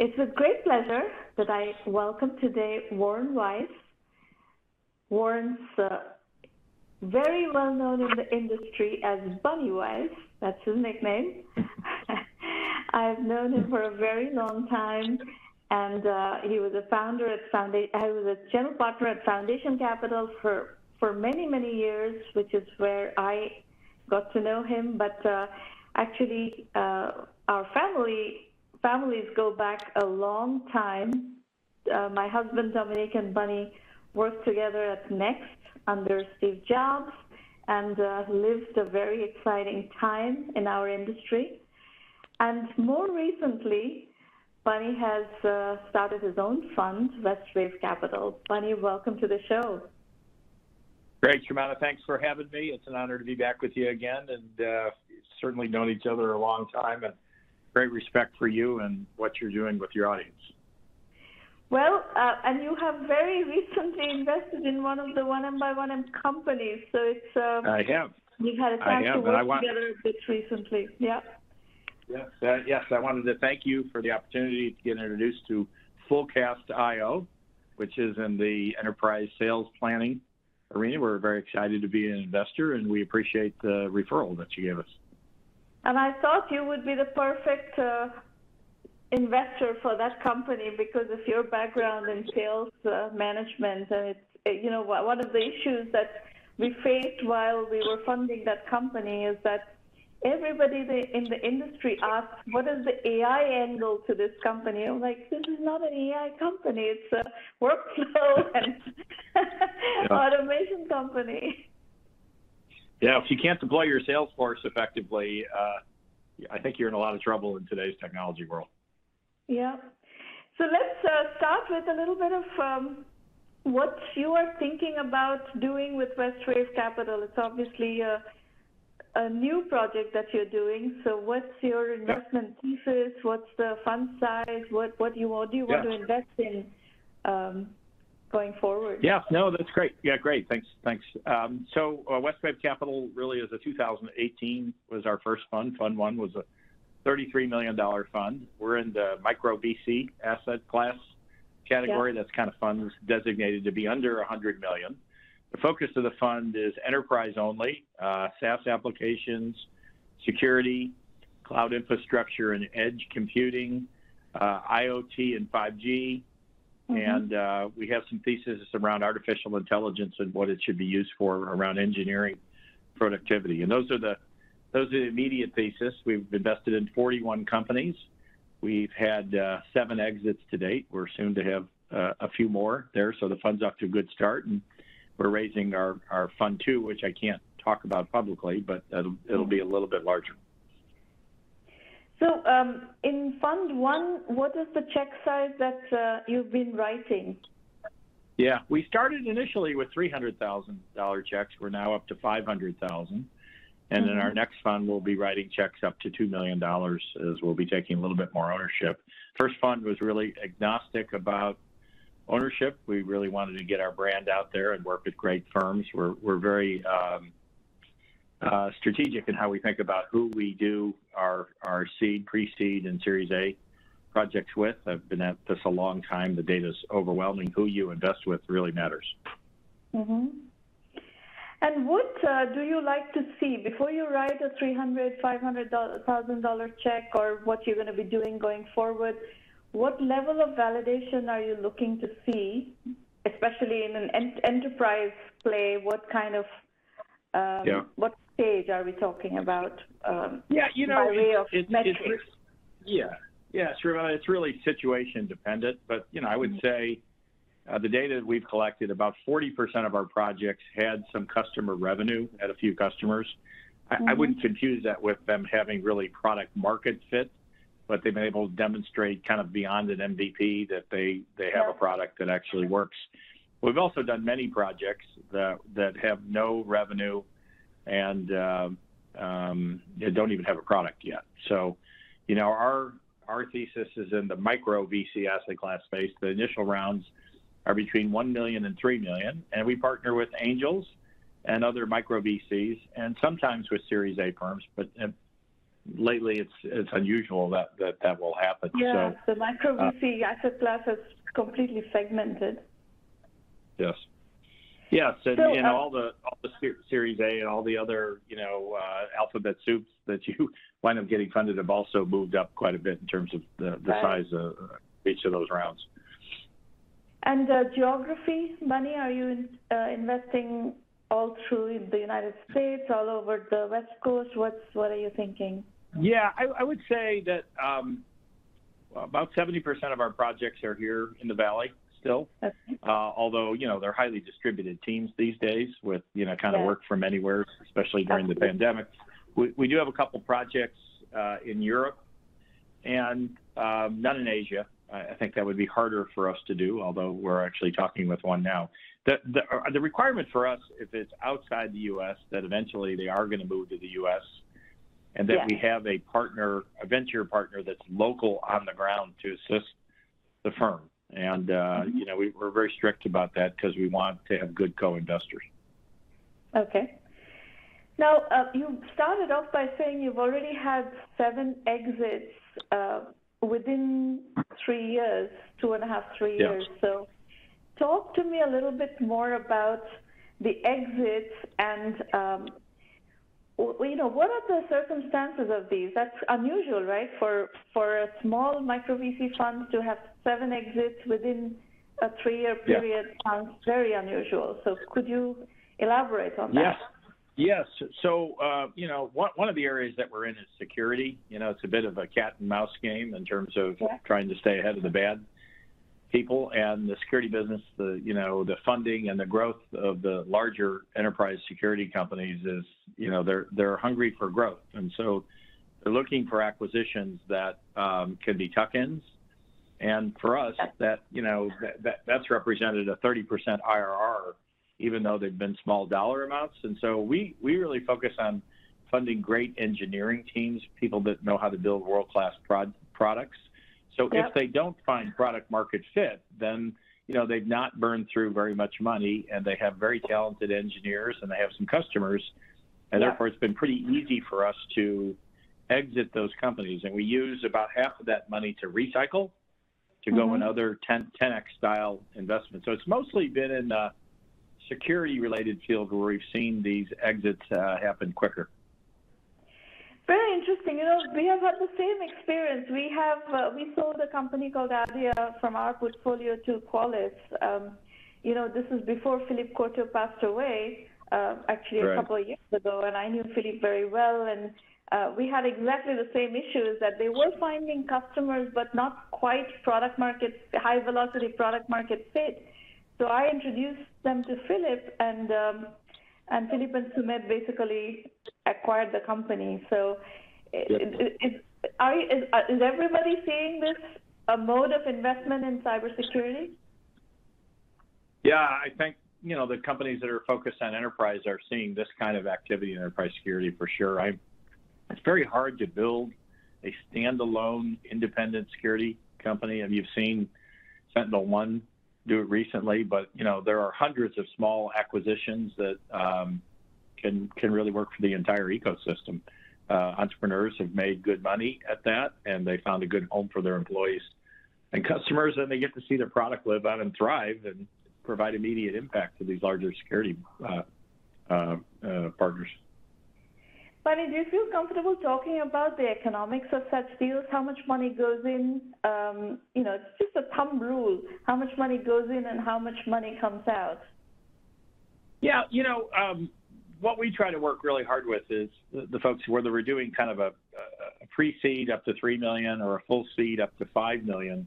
It's with great pleasure that I welcome today Warren Weiss. Warren's uh, very well known in the industry as Bunny Weiss. That's his nickname. I've known him for a very long time, and uh, he was a founder at Foundation. I was a general partner at Foundation Capital for for many many years, which is where I got to know him. But uh, actually, uh, our family families go back a long time. Uh, my husband Dominic and Bunny worked together at Next under Steve Jobs and uh, lived a very exciting time in our industry. And more recently, Bunny has uh, started his own fund, Westwave Capital. Bunny, welcome to the show. Great, Sramana. Thanks for having me. It's an honor to be back with you again, and uh, certainly known each other a long time, and great respect for you and what you're doing with your audience. Well, uh, and you have very recently invested in one of the 1M by 1M companies, so it's. Um, I have. You've had a chance to work want... together a bit recently. Yeah. Yes, uh, yes. I wanted to thank you for the opportunity to get introduced to Fullcast.io, which is in the enterprise sales planning arena. We're very excited to be an investor, and we appreciate the referral that you gave us. And I thought you would be the perfect uh, investor for that company because of your background in sales uh, management. And it's, uh, you know, one of the issues that we faced while we were funding that company is that everybody in the industry asks, what is the AI angle to this company? I'm like, this is not an AI company. It's a workflow and yeah. automation company. Yeah, if you can't deploy your sales force effectively, uh, I think you're in a lot of trouble in today's technology world. Yeah. So let's uh, start with a little bit of um, what you are thinking about doing with Westwave Capital. It's obviously a, a new project that you're doing. So what's your investment yeah. thesis? What's the fund size? What what do you what do you want yeah. to invest in um, going forward? Yeah, no, that's great. Yeah, great. Thanks, thanks. Um, so uh, Westwave Capital really is a 2018 was our first fund. Fund one was a $33 million fund. We're in the micro VC asset class category. Yeah. That's kind of funds designated to be under 100 million. The focus of the fund is enterprise only, uh, SaaS applications, security, cloud infrastructure and edge computing, uh, IoT and 5G, mm-hmm. and uh, we have some theses around artificial intelligence and what it should be used for around engineering productivity. And those are the those are the immediate thesis. We've invested in 41 companies. We've had uh, seven exits to date. We're soon to have uh, a few more there, so the fund's off to a good start. And we're raising our, our fund two, which I can't talk about publicly, but it'll, it'll be a little bit larger. So um, in fund one, what is the check size that uh, you've been writing? Yeah, we started initially with $300,000 checks. We're now up to 500,000. And mm-hmm. in our mm-hmm. next fund, we'll be writing checks up to $2 million as we'll be taking a little bit more ownership. First fund was really agnostic about ownership. We really wanted to get our brand out there and work with great firms. We're, we're very um, uh, strategic in how we think about who we do our, our seed, pre-seed, and Series A projects with. I've been at this a long time. The data is overwhelming. Who you invest with really matters. Mm-hmm. And what uh, do you like to see before you write a three hundred, five hundred thousand dollar check, or what you're going to be doing going forward? What level of validation are you looking to see, especially in an ent- enterprise play? What kind of um, yeah. what stage are we talking about? Um, yeah, you know, by way of it's, metrics? It's, yeah, yeah, sure. It's really situation dependent, but you know, I would mm-hmm. say uh, the data that we've collected, about 40% of our projects had some customer revenue at a few customers. I, mm-hmm. I wouldn't confuse that with them having really product market fit, but they've been able to demonstrate kind of beyond an MVP that they, they have yeah. a product that actually works. We've also done many projects that, that have no revenue and uh, um, don't even have a product yet. So, you know, our our thesis is in the micro VC asset class space. The initial rounds are between 1 million and 3 million. And we partner with angels and other micro VCs and sometimes with Series A firms, but uh, lately it's it's unusual that that, that will happen. Yeah, so, the micro VC uh, asset class is completely segmented. Yes. Yes, and so, know uh, all the all the Series A and all the other you know uh, alphabet soups that you wind up getting funded have also moved up quite a bit in terms of the, the right. size of each of those rounds. And uh, geography money, are you in, uh, investing all through the United States, all over the West Coast? What's what are you thinking? Yeah, I, I would say that um, about 70% of our projects are here in the Valley still. Uh, although you know they're highly distributed teams these days, with you know kind of yeah. work from anywhere, especially during the pandemic. We, we do have a couple projects uh, in Europe, and um, none in Asia. I think that would be harder for us to do, although we're actually talking with one now. The, the, uh, the requirement for us, if it's outside the U.S., that eventually they are going to move to the U.S., and that yeah. we have a partner, a venture partner that's local on the ground to assist the firm. And, uh, mm-hmm. you know, we, we're very strict about that because we want to have good co-investors. Okay. Now, uh, you started off by saying you've already had seven exits uh, within three years, two and a half, three years. So, talk to me a little bit more about the exits and, um, you know, what are the circumstances of these? That's unusual, right? For for a small micro VC fund to have seven exits within a three-year period yeah. sounds very unusual. So, could you elaborate on that? Yes. Yes. So, uh, you know, one, one of the areas that we're in is security. You know, it's a bit of a cat and mouse game in terms of yeah. trying to stay ahead of the bad people and the security business, the, you know, the funding and the growth of the larger enterprise security companies is, you know, they're, they're hungry for growth. And so they're looking for acquisitions that um, can be tuck-ins. And for us, that, you know, that, that that's represented a 30% IRR even though they've been small dollar amounts. And so we, we really focus on funding great engineering teams, people that know how to build world-class prod, products. So yep. if they don't find product market fit, then you know they've not burned through very much money, and they have very talented engineers, and they have some customers, and yep. therefore it's been pretty easy for us to exit those companies. And we use about half of that money to recycle, to mm-hmm. go in other 10, 10x style investments. So it's mostly been in uh, security related field where we've seen these exits uh, happen quicker. Very interesting. You know, we have had the same experience. We have uh, we sold a company called Adya from our portfolio to Qualys. Um, you know, this is before Philippe Courtot passed away, uh, actually a right. couple of years ago, and I knew Philippe very well. And uh, we had exactly the same issues that they were finding customers, but not quite product market, high velocity product market fit. So I introduced them to Philip, and um, and Philip and Sumedh basically acquired the company. So, yep. is, are is, uh, is everybody seeing this a mode of investment in cybersecurity? Yeah, I think you know the companies that are focused on enterprise are seeing this kind of activity in enterprise security for sure. I, it's very hard to build a standalone independent security company. Have you seen Sentinel One do it recently, but you know there are hundreds of small acquisitions that um, can can really work for the entire ecosystem. Uh, entrepreneurs have made good money at that, and they found a good home for their employees and customers, and they get to see their product live on and thrive and provide immediate impact to these larger security uh, uh, uh partners. Bunny, do you feel comfortable talking about the economics of such deals? How much money goes in? Um, you know, it's just a thumb rule. How much money goes in and how much money comes out? Yeah, you know, um, what we try to work really hard with is the, the folks whether we're doing kind of a, a pre-seed up to three million or a full seed up to five million,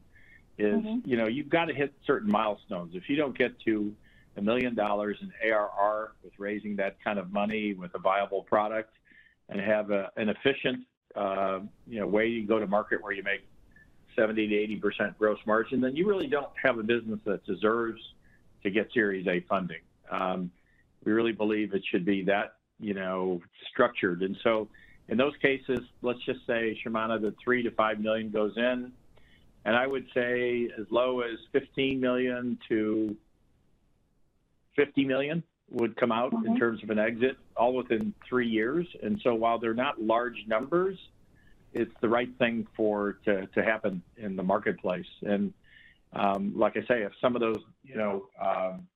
is mm-hmm. you know you've got to hit certain milestones. If you don't get to a million dollars in ARR with raising that kind of money with a viable product, and have a, an efficient, uh, you know, way to go to market where you make 70 to 80 percent gross margin, then you really don't have a business that deserves to get Series A funding. Um, we really believe it should be that, you know, structured. And so, in those cases, let's just say, Sramana, the three to five million goes in, and I would say as low as 15 million to 50 million would come out mm-hmm. in terms of an exit all within three years. And so while they're not large numbers, it's the right thing for to to happen in the marketplace. And um, like I say, if some of those you know um,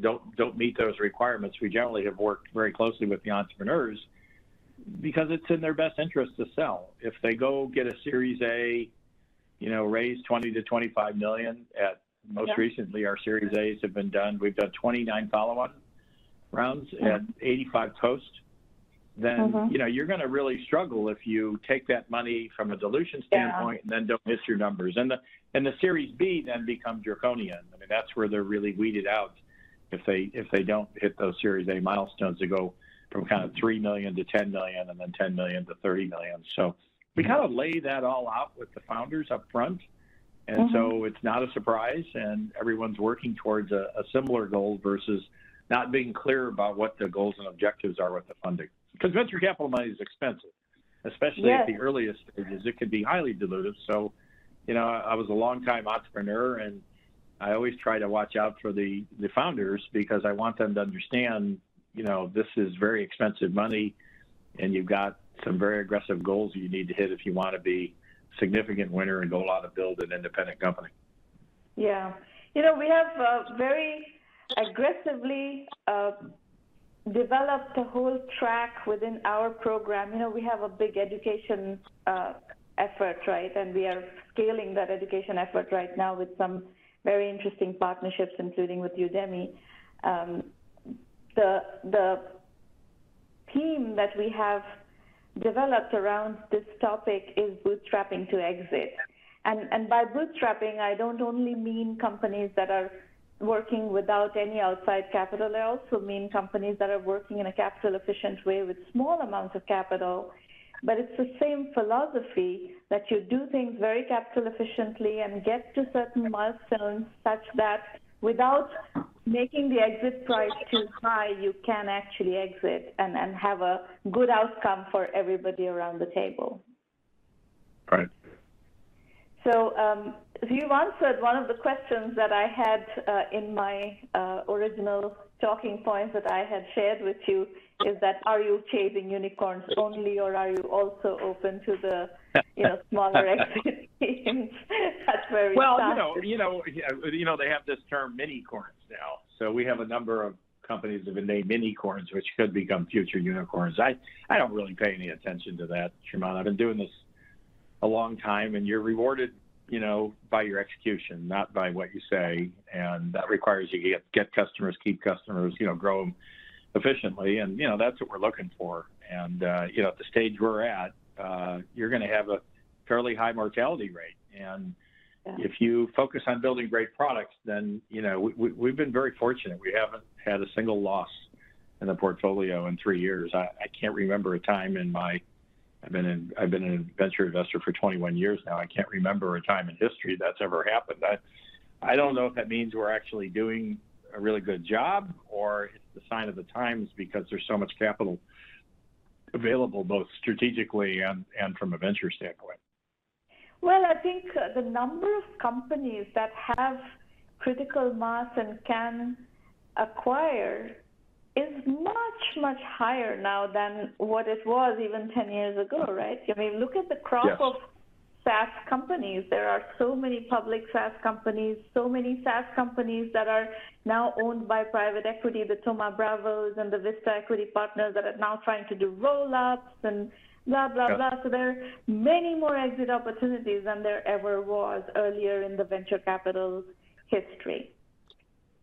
don't don't meet those requirements, we generally have worked very closely with the entrepreneurs because it's in their best interest to sell. If they go get a Series A, you know, raise 20 to 25 million at most yeah. recently our Series A's have been done. We've done 29 follow-on rounds mm-hmm. at 85 Coast. Then mm-hmm. you know you're going to really struggle if you take that money from a dilution standpoint yeah. and then don't miss your numbers. And the and the Series B then become draconian. I mean that's where they're really weeded out if they if they don't hit those Series A milestones to go from kind of three million to 10 million and then 10 million to 30 million. So we kind of lay that all out with the founders up front. And mm-hmm. so it's not a surprise, and everyone's working towards a, a, similar goal versus not being clear about what the goals and objectives are with the funding. Because venture capital money is expensive, especially yes. at the earliest stages. It can be highly dilutive. So, you know, I was a long-time entrepreneur, and I always try to watch out for the, the founders because I want them to understand, you know, this is very expensive money, and you've got some very aggressive goals you need to hit if you want to be a significant winner and go out to build an independent company. Yeah, you know, we have uh, very aggressively uh, developed a whole track within our program. You know, we have a big education uh, effort, right? And we are scaling that education effort right now with some very interesting partnerships, including with Udemy. Um, the the theme that we have developed around this topic is bootstrapping to exit. And, and by bootstrapping, I don't only mean companies that are working without any outside capital. I also mean companies that are working in a capital efficient way with small amounts of capital. But it's the same philosophy that you do things very capital efficiently and get to certain milestones such that without making the exit price too high, you can actually exit and, and have a good outcome for everybody around the table. Right. So, um, so you've answered one of the questions that I had uh, in my uh, original talking points that I had shared with you is that are you chasing unicorns only or are you also open to the you know smaller exit? That's very well, you know, you know, you know, they have this term mini-corns now. So we have a number of companies that have been named mini-corns, which could become future unicorns. I I don't really pay any attention to that, Sherman. I've been doing this a long time, and you're rewarded you know, by your execution, not by what you say. And that requires you to get, get customers, keep customers, you know, grow them efficiently. And, you know, that's what we're looking for. And, uh, you know, at the stage we're at, uh, you're going to have a fairly high mortality rate. And yeah. if you focus on building great products, then, you know, we, we, have been very fortunate. We haven't had a single loss in the portfolio in three years. I, I can't remember a time in my I've been in, I've been a venture investor for 21 years now. I can't remember a time in history that's ever happened. I, I don't know if that means we're actually doing a really good job or it's the sign of the times because there's so much capital available both strategically and, and from a venture standpoint. Well, I think the number of companies that have critical mass and can acquire is much, much higher now than what it was even 10 years ago, right? I mean, look at the crop yes. of SaaS companies. There are so many public SaaS companies, so many SaaS companies that are now owned by private equity, the Thoma Bravos and the Vista Equity Partners that are now trying to do roll ups and blah, blah, yeah. blah. So there are many more exit opportunities than there ever was earlier in the venture capital history.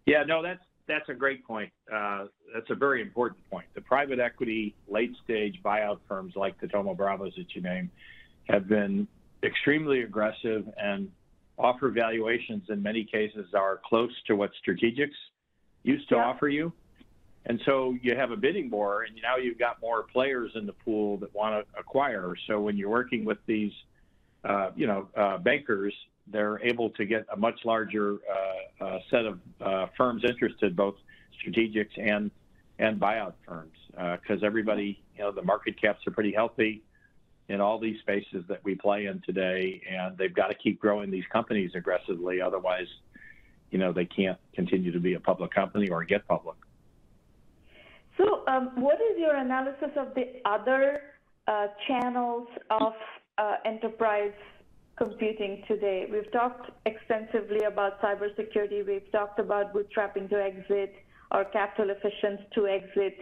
Yeah, no, that's that's a great point. Uh, that's a very important point. The private equity late stage buyout firms like the Thoma Bravos that you name have been extremely aggressive and offer valuations in many cases are close to what strategics used to yeah. offer you. And so you have a bidding war, and now you've got more players in the pool that want to acquire. So when you're working with these, uh, you know, uh, bankers, they're able to get a much larger uh, uh, set of uh, firms interested, both strategics and and buyout firms, because everybody, you know, the market caps are pretty healthy in all these spaces that we play in today, and they've got to keep growing these companies aggressively. Otherwise, you know, they can't continue to be a public company or get public. So, um, what is your analysis of the other uh, channels of uh, enterprise computing today. We've talked extensively about cybersecurity. We've talked about bootstrapping to exit or capital efficient to exit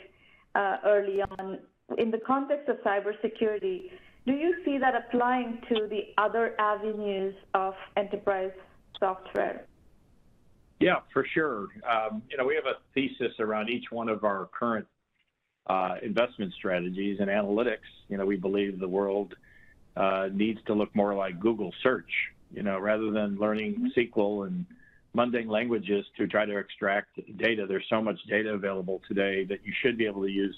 uh, early on. In the context of cybersecurity, do you see that applying to the other avenues of enterprise software? Yeah, for sure. Um, you know, we have a thesis around each one of our current uh, investment strategies and analytics. You know, we believe the world uh, needs to look more like Google search, you know, rather than learning SQL and mundane languages to try to extract data. There's so much data available today that you should be able to use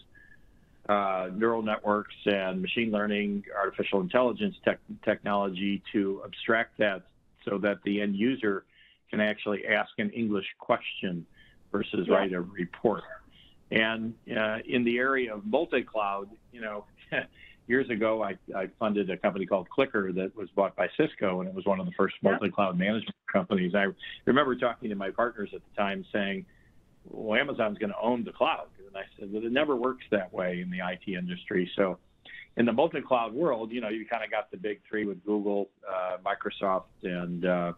uh, neural networks and machine learning, artificial intelligence tech technology to abstract that so that the end user can actually ask an English question versus yeah. write a report. And uh, in the area of multi-cloud, you know, years ago, I, I, funded a company called CliQr that was bought by Cisco, and it was one of the first multi-cloud management companies. I remember talking to my partners at the time saying, well, Amazon's going to own the cloud. And I said, well, it never works that way in the IT industry. So in the multi-cloud world, you know, you kind of got the big three with Google, uh, Microsoft, and uh,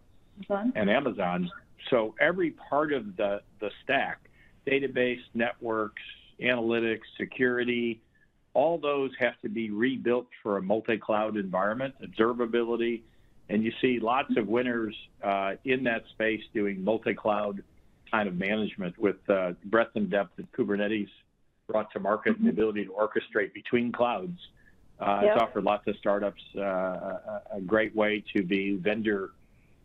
and Amazon. So every part of the, the stack, database, networks, analytics, security, all those have to be rebuilt for a multi-cloud environment, observability, and you see lots of winners uh, in that space doing multi-cloud kind of management with uh, breadth and depth that Kubernetes brought to market and the ability to orchestrate between clouds. Uh, yep. It's offered lots of startups uh, a, a, great way to be vendor,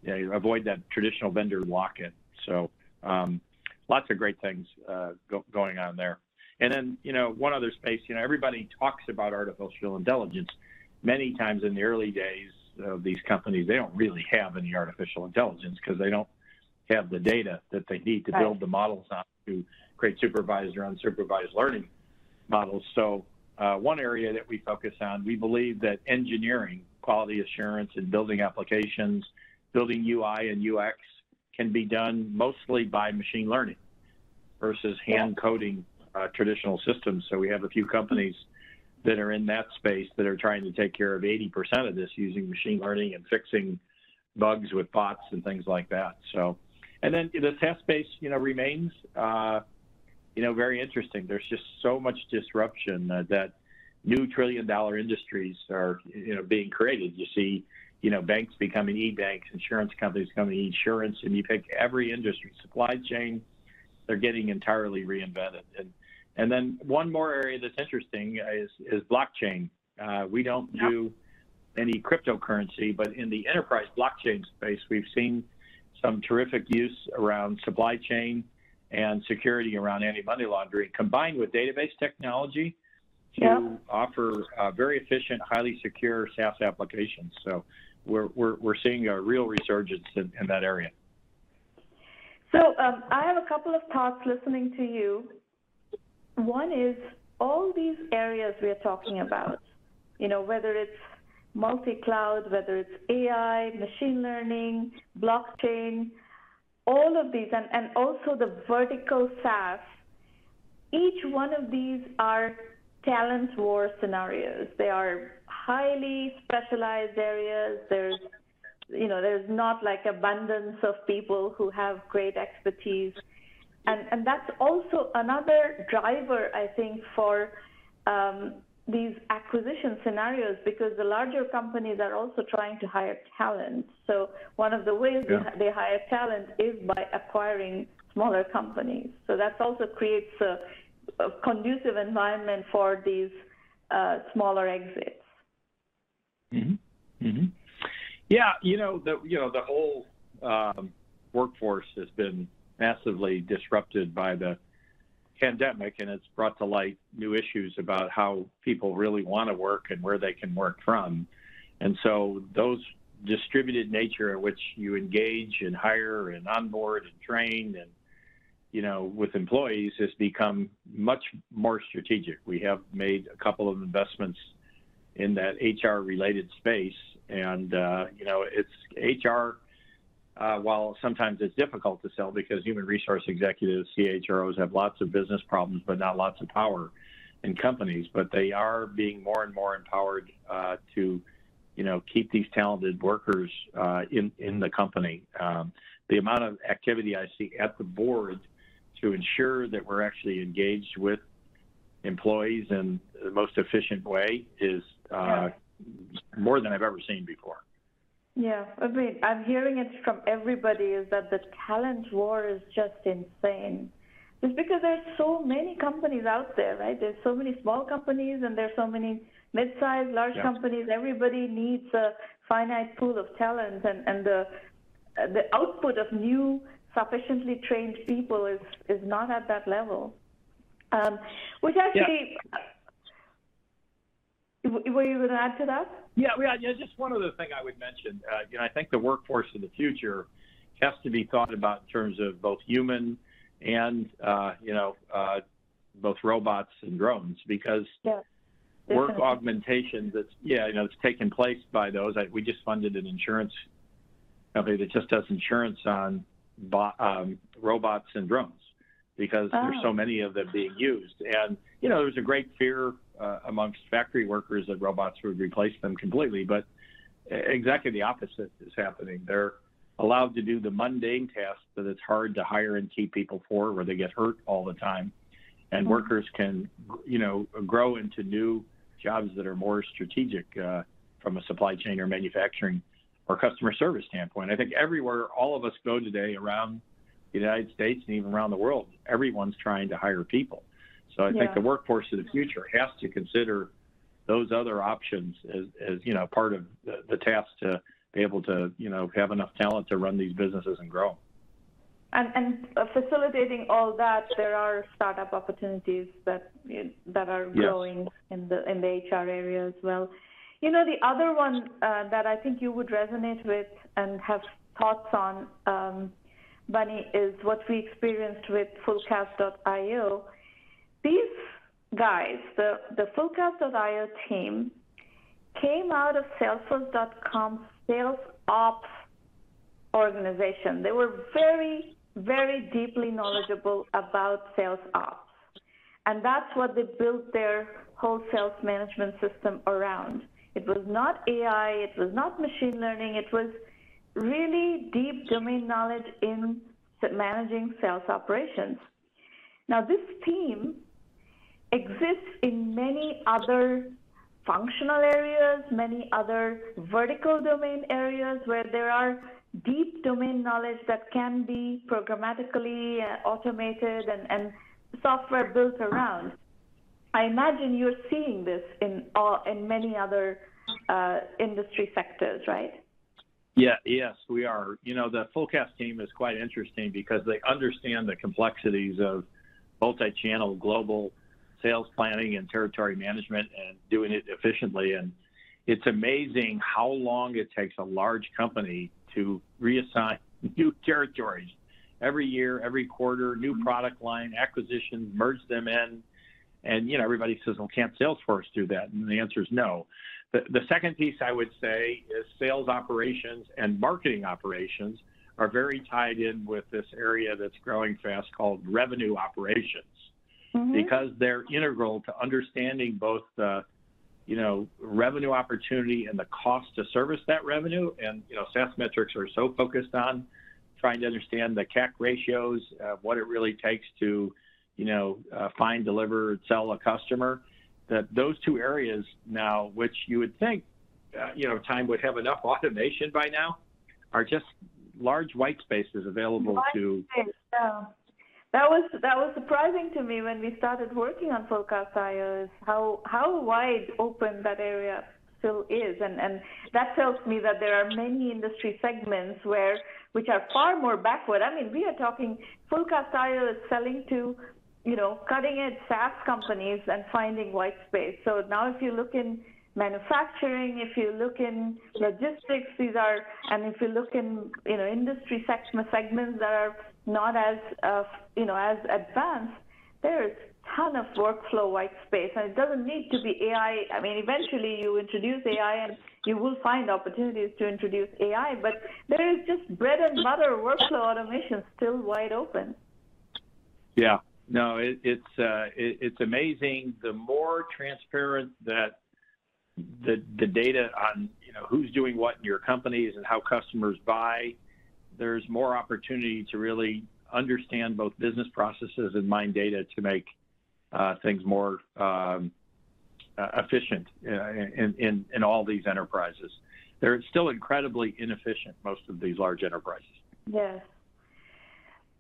you know, avoid that traditional vendor lock-in. So um, lots of great things uh, go, going on there. And then, you know, one other space, you know, everybody talks about artificial intelligence. Many times in the early days of these companies, they don't really have any artificial intelligence because they don't have the data that they need to right. build the models on to create supervised or unsupervised learning models. So uh, one area that we focus on, we believe that engineering, quality assurance, and building applications, building UI and UX can be done mostly by machine learning versus hand coding uh, traditional systems. So we have a few companies that are in that space that are trying to take care of 80% of this using machine learning and fixing bugs with bots and things like that. So, and then the test space, you know, remains, uh, you know, very interesting. There's just so much disruption uh, that new trillion-dollar industries are, you know, being created. You see, you know, banks becoming e-banks, insurance companies becoming insurance, and you pick every industry, supply chain, they're getting entirely reinvented. And and then one more area that's interesting is, is blockchain. Uh, we don't yep. do any cryptocurrency, but in the enterprise blockchain space, we've seen some terrific use around supply chain and security around anti-money laundering, combined with database technology to yep. offer uh, very efficient, highly secure SaaS applications. So we're, we're, we're seeing a real resurgence in, in that area. So um, I have a couple of thoughts listening to you. One is all these areas we are talking about, you know, whether it's multi-cloud, whether it's AI, machine learning, blockchain, all of these, and, and also the vertical SaaS, each one of these are talent war scenarios. They are highly specialized areas. There's, you know, there's not like abundance of people who have great expertise and, and that's also another driver, I think, for um, these acquisition scenarios because the larger companies are also trying to hire talent. So one of the ways yeah. they, they hire talent is by acquiring smaller companies. So that also creates a, a conducive environment for these uh, smaller exits. Mm-hmm. Mm-hmm. Yeah, you know the you know the whole um, workforce has been massively disrupted by the pandemic, and it's brought to light new issues about how people really want to work and where they can work from. And so those distributed nature in which you engage and hire and onboard and train and you know with employees has become much more strategic. We have made a couple of investments in that HR related space, and uh, you know it's HR uh, while sometimes it's difficult to sell because human resource executives, CHROs, have lots of business problems, but not lots of power in companies. But they are being more and more empowered uh, to you know, keep these talented workers uh, in in the company. Um, the amount of activity I see at the board to ensure that we're actually engaged with employees in the most efficient way is uh, yeah. more than I've ever seen before. Yeah, I mean, I'm hearing it from everybody is that the talent war is just insane. Just because there's so many companies out there, right? There's so many small companies and there's so many mid-sized, large yeah. companies. Everybody needs a finite pool of talent, and and the the output of new sufficiently trained people is is not at that level. Um, which actually, yeah. were you going to add to that? Yeah, yeah, yeah. Just one other thing I would mention. Uh, you know, I think the workforce of the future has to be thought about in terms of both human and uh, you know uh, both robots and drones because yeah, work augmentation that's yeah you know it's taken place by those. I, we just funded an insurance company that just does insurance on um, robots and drones because oh. there's so many of them being used. And you know, there's a great fear uh, amongst factory workers that robots would replace them completely, but exactly the opposite is happening. They're allowed to do the mundane tasks that it's hard to hire and keep people for, where they get hurt all the time, and mm-hmm. workers can, you know, grow into new jobs that are more strategic uh, from a supply chain or manufacturing or customer service standpoint. I think everywhere all of us go today around the United States and even around the world, everyone's trying to hire people. So I yeah. think the workforce of the future has to consider those other options as, as you know part of the, the task to be able to you know have enough talent to run these businesses and grow. And, and uh, facilitating all that, there are startup opportunities that that are growing yes. in the in the HR area as well. You know, the other one uh, that I think you would resonate with and have thoughts on, um, Bunny, is what we experienced with Fullcast.io. These guys, the, the Fullcast.io team, came out of Salesforce.com's sales ops organization. They were very, very deeply knowledgeable about sales ops. And that's what they built their whole sales management system around. It was not AI, it was not machine learning, it was really deep domain knowledge in managing sales operations. Now, this team exists in many other functional areas, many other vertical domain areas where there are deep domain knowledge that can be programmatically uh, automated and, and software built around. I imagine you're seeing this in all, in many other uh, industry sectors, right? Yeah, yes, we are. You know, the Fullcast team is quite interesting because they understand the complexities of multi-channel global sales planning and territory management and doing it efficiently. And it's amazing how long it takes a large company to reassign new territories every year, every quarter, new mm-hmm. product line, acquisitions, merge them in. And, you know, everybody says, well, can't Salesforce do that? And the answer is no. The, the second piece I would say is sales operations and marketing operations are very tied in with this area that's growing fast called revenue operations. Mm-hmm. because they're integral to understanding both the you know revenue opportunity and the cost to service that revenue. And you know SaaS metrics are so focused on trying to understand the CAC ratios of what it really takes to you know uh, find deliver sell a customer that those two areas now, which you would think, uh, you know, time would have enough automation by now, are just large white spaces available white to. Space, yeah. That was that was surprising to me when we started working on Fullcast.io is how how wide open that area still is, and and that tells me that there are many industry segments where which are far more backward. I mean, we are talking Fullcast.io is selling to you know, cutting edge SaaS companies and finding white space. So now if you look in manufacturing, if you look in logistics, these are, and if you look in, you know, industry segments that are not as, uh, you know, as advanced, there's ton of workflow white space and it doesn't need to be AI. I mean, eventually you introduce AI and you will find opportunities to introduce AI, but there is just bread and butter workflow automation still wide open. Yeah, no, it, it's uh, it, it's amazing. The more transparent that the the data on you know who's doing what in your companies and how customers buy. There's more opportunity to really understand both business processes and mine data to make uh, things more um, uh, efficient uh, in, in, in all these enterprises. They're still incredibly inefficient, most of these large enterprises. Yes.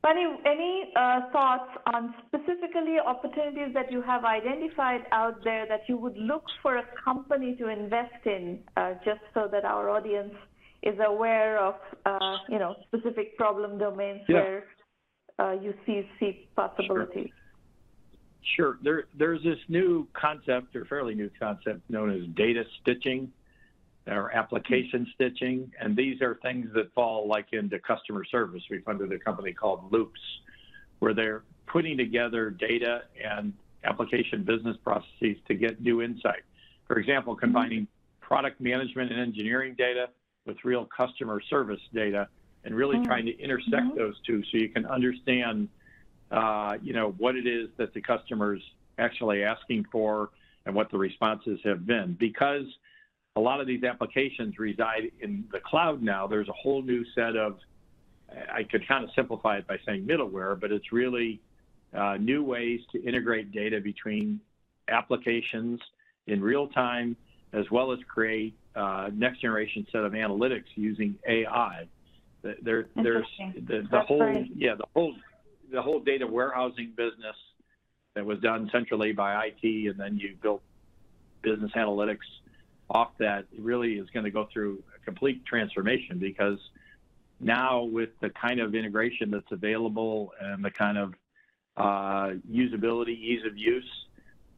Bunny, any uh, thoughts on specifically opportunities that you have identified out there that you would look for a company to invest in, uh, just so that our audience is aware of, uh, you know, specific problem domains yeah. where uh, you see see possibilities? Sure. sure. There, there's this new concept, or fairly new concept, known as data stitching or application stitching, and these are things that fall like into customer service. We funded a company called Loops, where they're putting together data and application business processes to get new insight. For example, combining product management and engineering data with real customer service data and really mm-hmm. trying to intersect mm-hmm. those two so you can understand uh, you know what it is that the customer's actually asking for and what the responses have been because a lot of these applications reside in the cloud now. There's a whole new set of, I could kind of simplify it by saying middleware, but it's really uh, new ways to integrate data between applications in real time, as well as create uh, next generation set of analytics using AI. There, there's the, the whole, yeah, the whole, the whole data warehousing business that was done centrally by IT, and then you built business analytics off that really is going to go through a complete transformation because now with the kind of integration that's available and the kind of uh, usability, ease of use,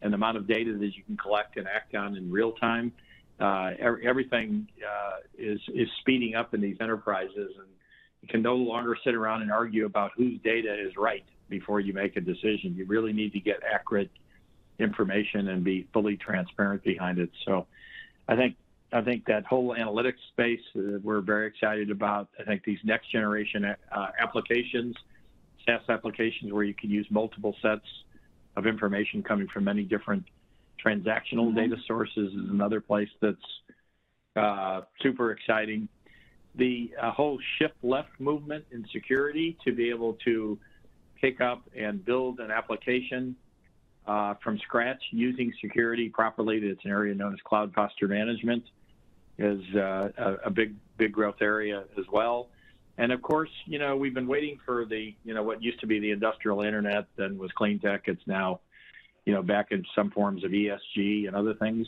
and the amount of data that you can collect and act on in real time, uh, everything uh, is is speeding up in these enterprises, and you can no longer sit around and argue about whose data is right before you make a decision. You really need to get accurate information and be fully transparent behind it. So I think I think that whole analytics space uh, we're very excited about. I think these next generation uh, applications, SaaS applications where you can use multiple sets of information coming from many different transactional mm-hmm. data sources is another place that's uh, super exciting. The uh, whole shift left movement in security to be able to pick up and build an application uh, from scratch using security properly. It's an area known as cloud posture management is uh, a, a, big big growth area as well. And of course, you know we've been waiting for the you know what used to be the industrial internet, then was clean tech. It's now you know back in some forms of ESG and other things.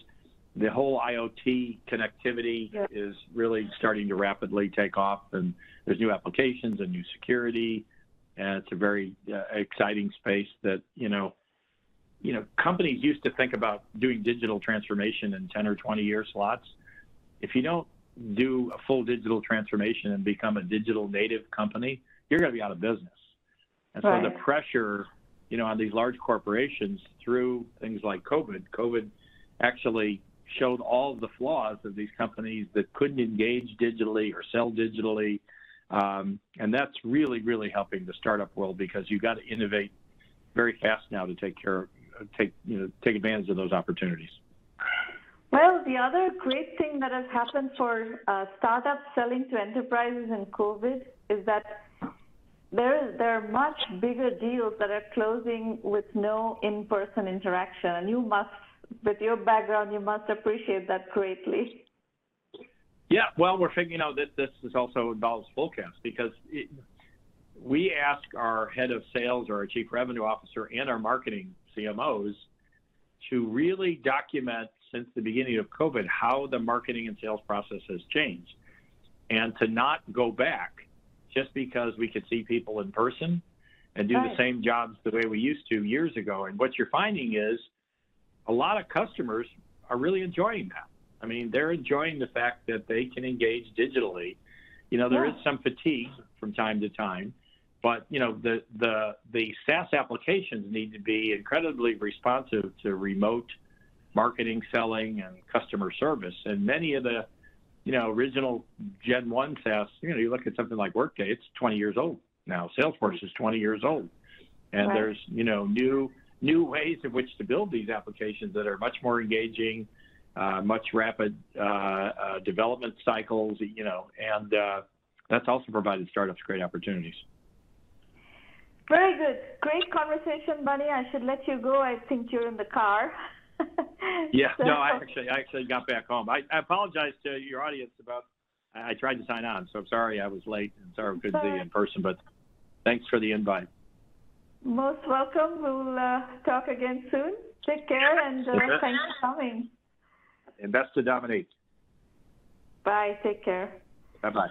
The whole IoT connectivity yeah. is really starting to rapidly take off, and there's new applications and new security, and it's a very uh, exciting space that you know you know, companies used to think about doing digital transformation in 10 or 20 year slots. If you don't do a full digital transformation and become a digital native company, you're going to be out of business. And so right. the pressure, you know, on these large corporations through things like COVID, COVID actually showed all the flaws of these companies that couldn't engage digitally or sell digitally. Um, and that's really, really helping the startup world because you've got to innovate very fast now to take care of take you know take advantage of those opportunities. Well, the other great thing that has happened for uh, startups selling to enterprises in COVID is that there is there are much bigger deals that are closing with no in-person interaction, and you must, with your background, you must appreciate that greatly. Yeah, well, we're figuring out that this is also involves Fullcast because it, we ask our head of sales or our chief revenue officer and our marketing CMOs to really document since the beginning of COVID how the marketing and sales process has changed and to not go back just because we could see people in person and do right. the same jobs the way we used to years ago. And what you're finding is a lot of customers are really enjoying that. I mean, they're enjoying the fact that they can engage digitally. You know, there yeah. is some fatigue from time to time, but you know, the the the SaaS applications need to be incredibly responsive to remote marketing, selling, and customer service. And many of the you know original Gen One SaaS, you know, you look at something like Workday, it's 20 years old now. Salesforce is 20 years old, and right. there's you know new new ways in which to build these applications that are much more engaging, uh, much rapid uh, uh, development cycles, you know, and uh, that's also provided startups great opportunities. Very good. Great conversation, Bunny. I should let you go. I think you're in the car. Yeah, So- no, I actually, I actually got back home. I, I apologize to your audience about. I, I tried to sign on, so I'm sorry I was late and sorry I couldn't see you in person. But thanks for the invite. Most welcome. We'll uh, talk again soon. Take care and uh, thanks for coming. Invest to dominate. Bye. Take care. Bye bye.